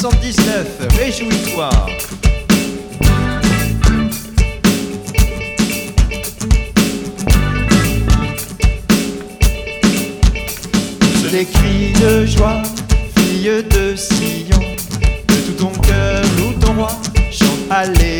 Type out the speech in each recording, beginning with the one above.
79, réjouis-toi. Des cris de joie, fille de Sion. De tout ton cœur, loue ton roi, chante Alléluia.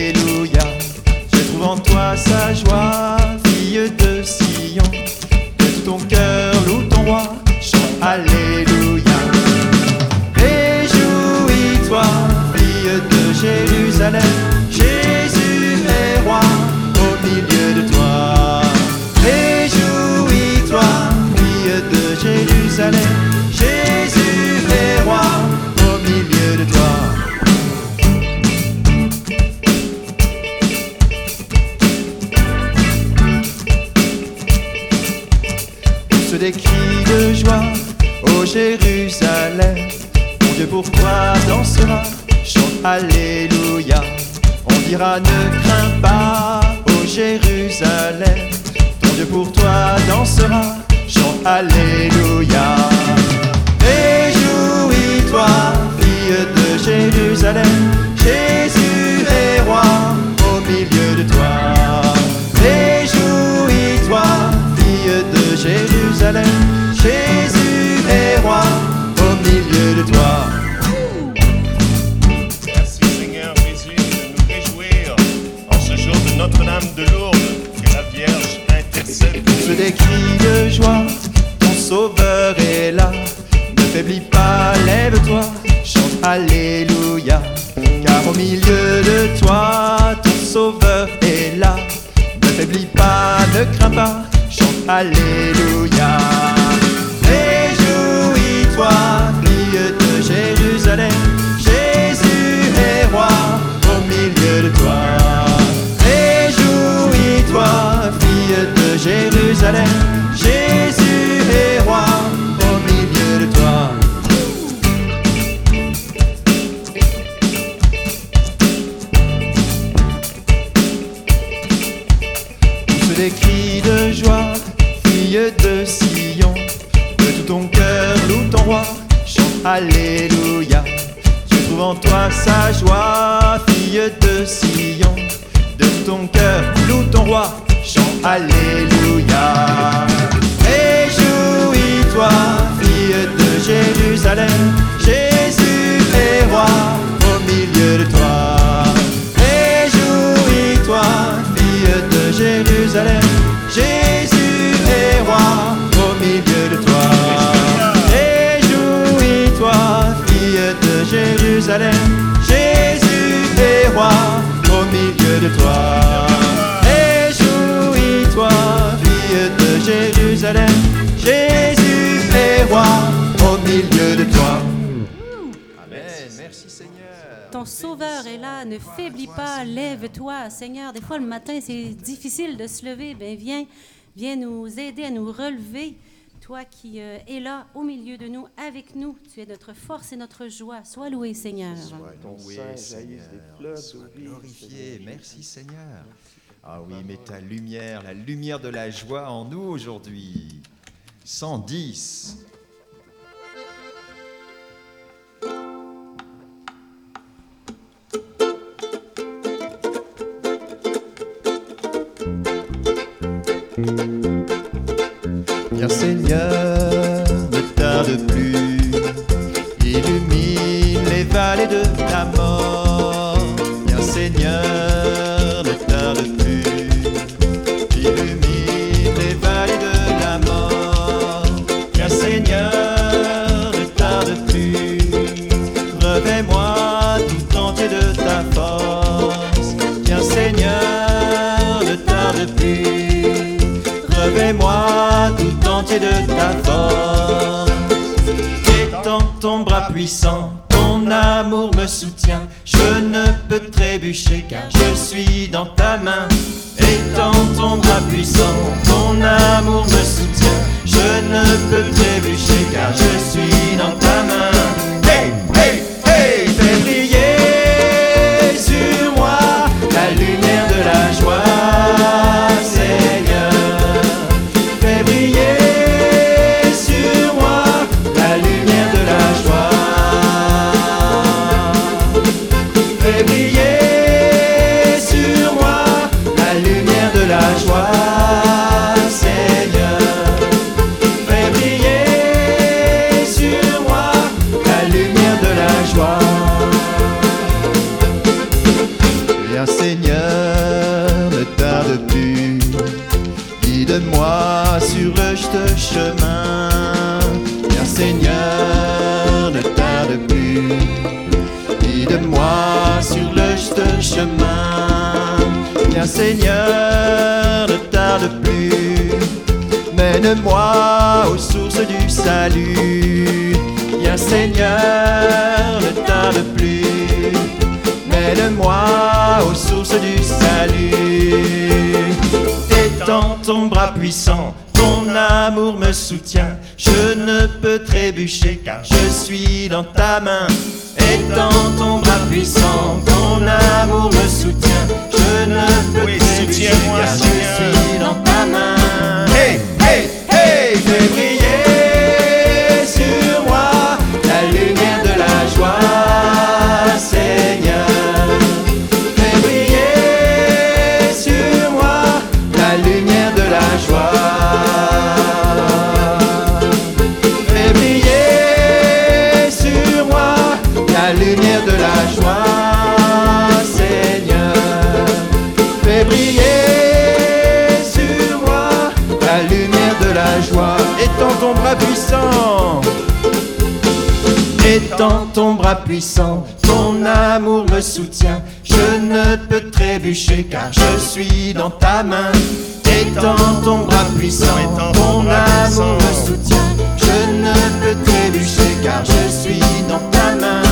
Alléluia. Réjouis-toi, fille de Jérusalem. Jésus est roi au milieu de toi. Réjouis-toi, fille de Jérusalem. Alléluia. Je trouve en toi sa joie, fille de Sion. De ton cœur, loue ton roi, chante Alléluia. Réjouis-toi, fille de Jérusalem. Jésus est roi Ton sauveur est là, ne faiblis pas, lève-toi. Seigneur, des fois le matin, c'est difficile de se lever. Ben viens, viens nous aider à nous relever. Toi qui euh, es là au milieu de nous, avec nous, tu es notre force et notre joie. Sois loué, Seigneur. ton sein Seigneur, sois glorifié. Seigneur. Merci Seigneur. Ah oui, mets ta lumière, la lumière de la joie en nous aujourd'hui. 110. Seigneur, ne tarde plus, illumine les vallées de la mort. Bien Seigneur, ne tarde plus, illumine les vallées de la mort. Bien Seigneur, ne tarde plus, revêt-moi tout entier de ta force. Bien Seigneur, ne tarde plus, revêt-moi entier de ta force. Étends ton bras puissant, ton amour me soutient. Je ne peux trébucher car je suis dans ta main. Étends ton bras puissant, ton amour me soutient. Je ne peux trébucher car je Seigneur, ne tarde plus. Mène-moi aux sources du salut. Viens Seigneur, ne tarde plus. Mène-moi aux sources du salut. Étends ton bras puissant, ton amour me soutient. Je ne peux trébucher car je suis dans ta main. Étends ton bras puissant, ton amour me soutient. Ne peux Oui, soutiens-moi, Seigneur. dans ta main. Hey, hey, Étends ton bras puissant, ton amour me soutient. Je ne peux trébucher car je suis dans ta main. Étends ton bras puissant, ton amour me soutient. Je ne peux trébucher car je suis dans ta main.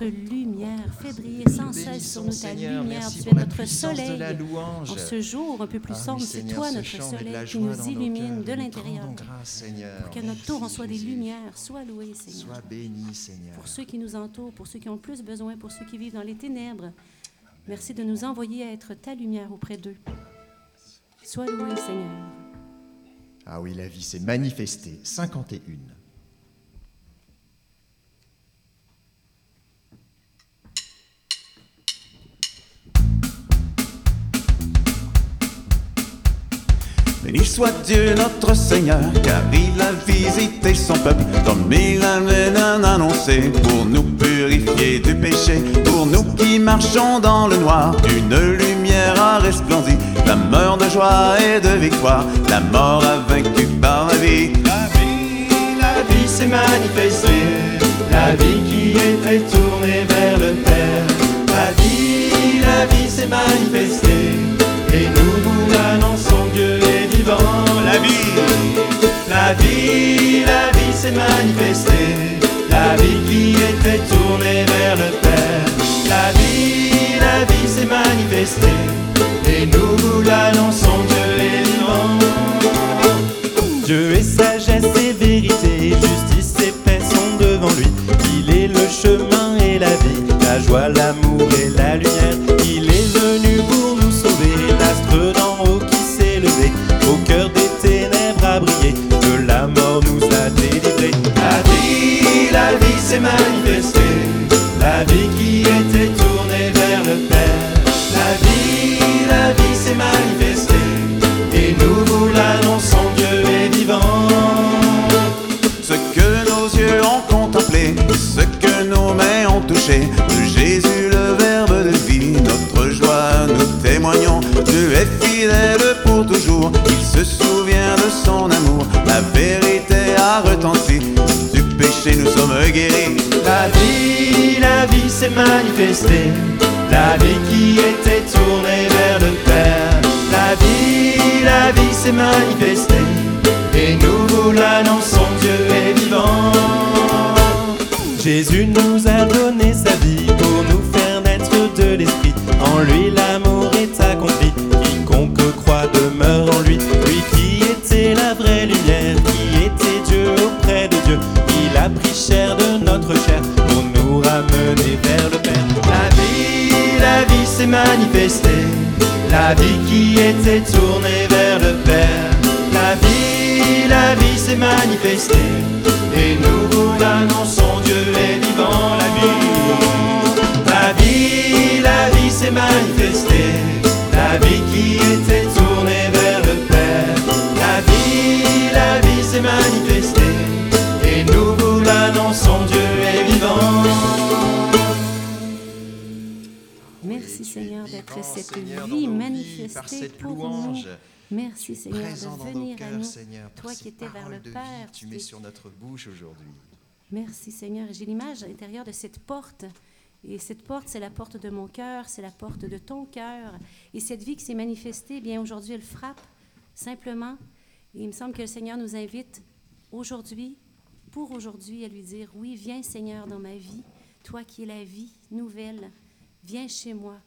Notre lumière. Fais briller sans cesse sur nous ta Seigneur, lumière. Tu es notre soleil. En ce jour un peu plus Ah sombre, c'est toi notre soleil qui nous illumine de l'intérieur. Pour qu'à notre tour, Merci, soit des lumières. Sois loué, Seigneur. Sois béni, Seigneur. Pour ceux qui nous entourent, pour ceux qui ont plus besoin, pour ceux qui vivent dans les ténèbres, merci de nous envoyer à être ta lumière auprès d'eux. Sois loué, Seigneur. Ah oui, la vie s'est manifestée. 51. Soit Dieu notre Seigneur, car il a visité son peuple, comme il avait annoncé, pour nous purifier du péché, pour nous qui marchons dans le noir, une lumière a resplendi, la mort de joie et de victoire, la mort a vaincu par la vie. La vie, la vie s'est manifestée, la vie qui était tournée vers le Père. S'est manifestée, la vie qui était tournée vers le Père. La vie, la vie s'est manifestée, et nous vous l'annonçons, Dieu est vivant. Dieu est sagesse et vérité, justice et paix sont devant lui. Il est le chemin et la vie, la joie, l'amour et la lumière. Il est venu pour nous sauver, l'astre d'en haut qui s'est levé, au cœur des ténèbres a brillé, s'est la vie qui était tournée vers le Père. La vie, la vie s'est manifestée, et nous l'annonçons, Dieu est vivant. Jésus nous a donné la vie qui était tournée vers le Père. La vie, la vie s'est manifestée, manifester par cette pour louange. nous. Merci Seigneur de venir à nous. Seigneur, Toi qui étais vers le vie Père, tu mets sur notre bouche aujourd'hui. Merci Seigneur. J'ai l'image à l'intérieur de cette porte. Et cette porte, c'est la porte de mon cœur, c'est la porte de ton cœur. Et cette vie qui s'est manifestée, bien aujourd'hui, elle frappe simplement. Et il me semble que le Seigneur nous invite aujourd'hui, pour aujourd'hui, à lui dire, oui, viens Seigneur dans ma vie, toi qui es la vie nouvelle, viens chez moi.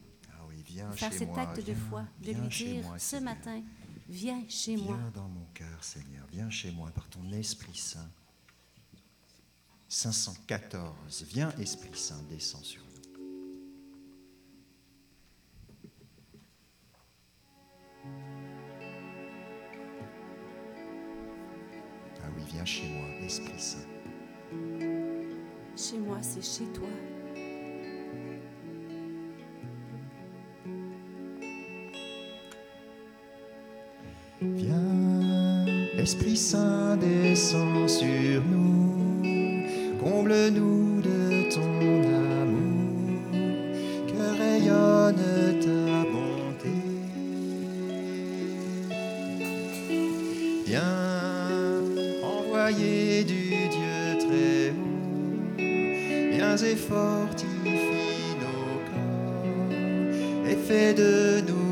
Viens Faire chez cet moi. acte de foi, de lui dire moi, ce Seigneur. matin, viens chez moi. Viens dans mon cœur, Seigneur. Viens chez moi par ton Esprit Saint. 514. Viens, Esprit Saint, descends sur nous. Ah oui, viens chez moi, Esprit Saint. Chez moi, c'est chez toi. Esprit Saint, descends sur nous, comble-nous de ton amour, que rayonne ta bonté. Viens, envoyé du Dieu très haut, viens et fortifie nos corps, et fais de nous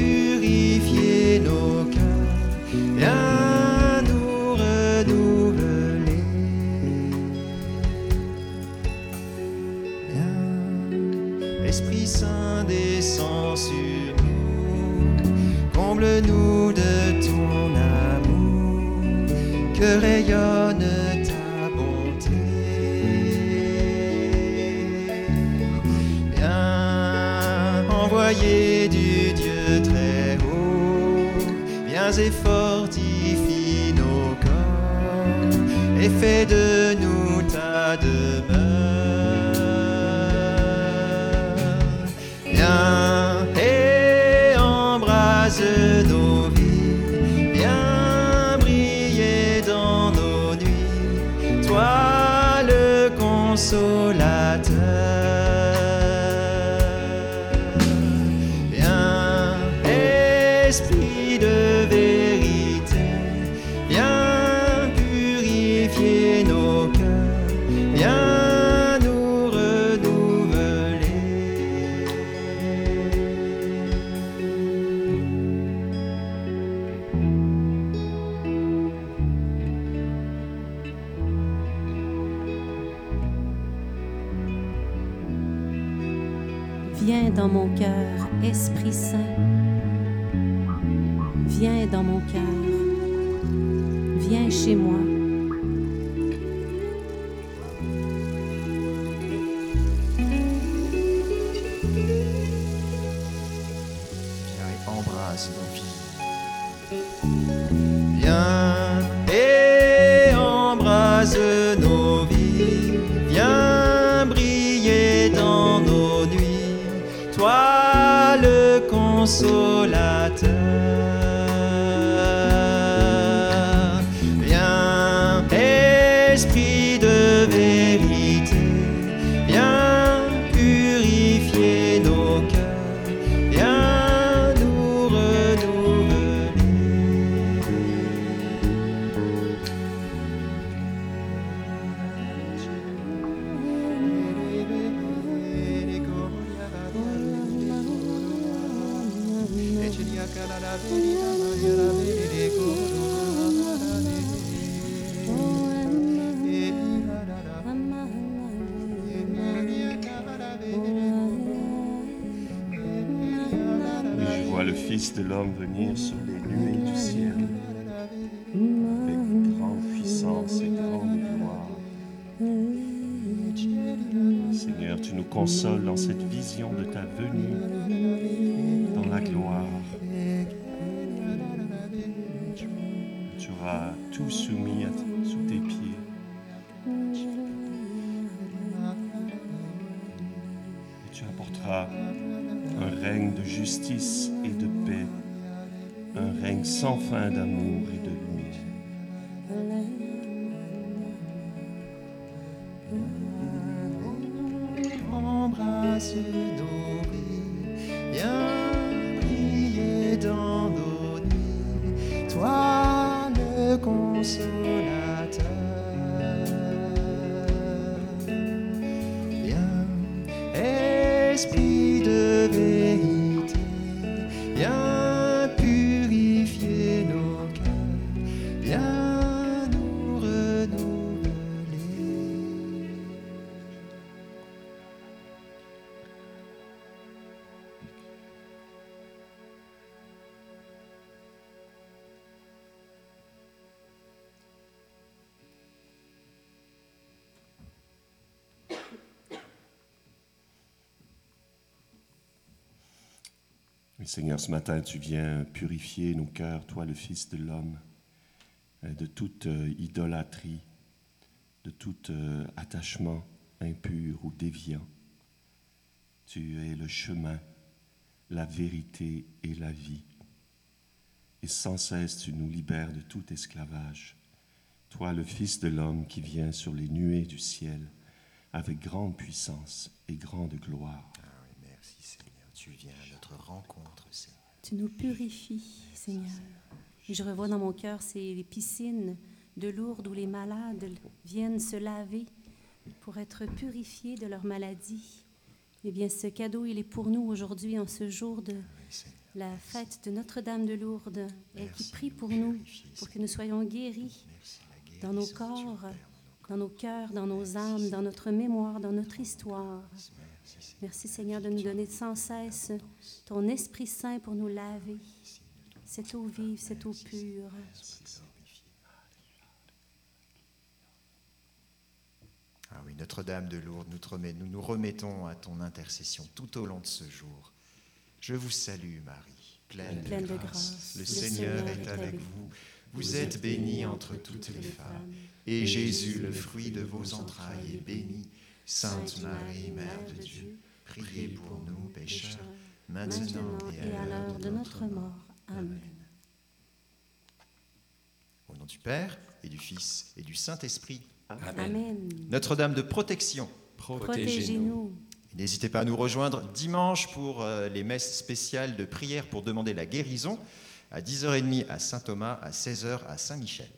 viens nous ta demeure. Dans mon cœur, Esprit Saint. Viens dans mon cœur. Viens chez moi. Le Je vois le Fils de l'homme venir sur les nuées tout soumis sous tes pieds. Et tu apporteras un règne de justice et de paix, un règne sans fin d'amour et de lumière. Esprit Seigneur, ce matin, tu viens purifier nos cœurs, toi le Fils de l'homme, euh, de toute euh, idolâtrie, de tout euh, attachement impur ou déviant. Tu es le chemin, la vérité et la vie. Et sans cesse, tu nous libères de tout esclavage. Toi, le Fils de l'homme qui vient sur les nuées du ciel, avec grande puissance et grande gloire. Ah merci Seigneur, tu viens notre rencontre, Seigneur. Tu nous purifies, Seigneur. Et je revois dans mon cœur ces piscines de Lourdes où les malades viennent se laver pour être purifiés de leurs maladies. Eh bien, ce cadeau, il est pour nous aujourd'hui, en ce jour de la fête de Notre-Dame de Lourdes. Elle qui prie pour nous pour que nous soyons guéris dans nos corps, dans nos cœurs, dans nos âmes, dans notre mémoire, dans notre histoire. Merci, Seigneur. De nous donner sans cesse ton Esprit Saint pour nous laver. Cette eau vive, cette eau pure. Ah oui, Notre-Dame de Lourdes, nous, nous nous remettons à ton intercession tout au long de ce jour. Je vous salue, Marie, pleine, Pleine de de grâce. Le Le Seigneur Seigneur est avec vous. Vous êtes bénie entre toutes les femmes. Et Jésus, le fruit de vos entrailles, est béni. Sainte Marie, Mère de Dieu, priez pour nous pécheurs, maintenant et à l'heure de notre mort. Amen. Au nom du Père et du Fils et du Saint-Esprit. Amen. Notre-Dame de protection. Protégez-nous. N'hésitez pas à nous rejoindre dimanche pour euh, les messes spéciales de prière pour demander la guérison à 10h30 à Saint-Thomas, à 16h à Saint-Michel.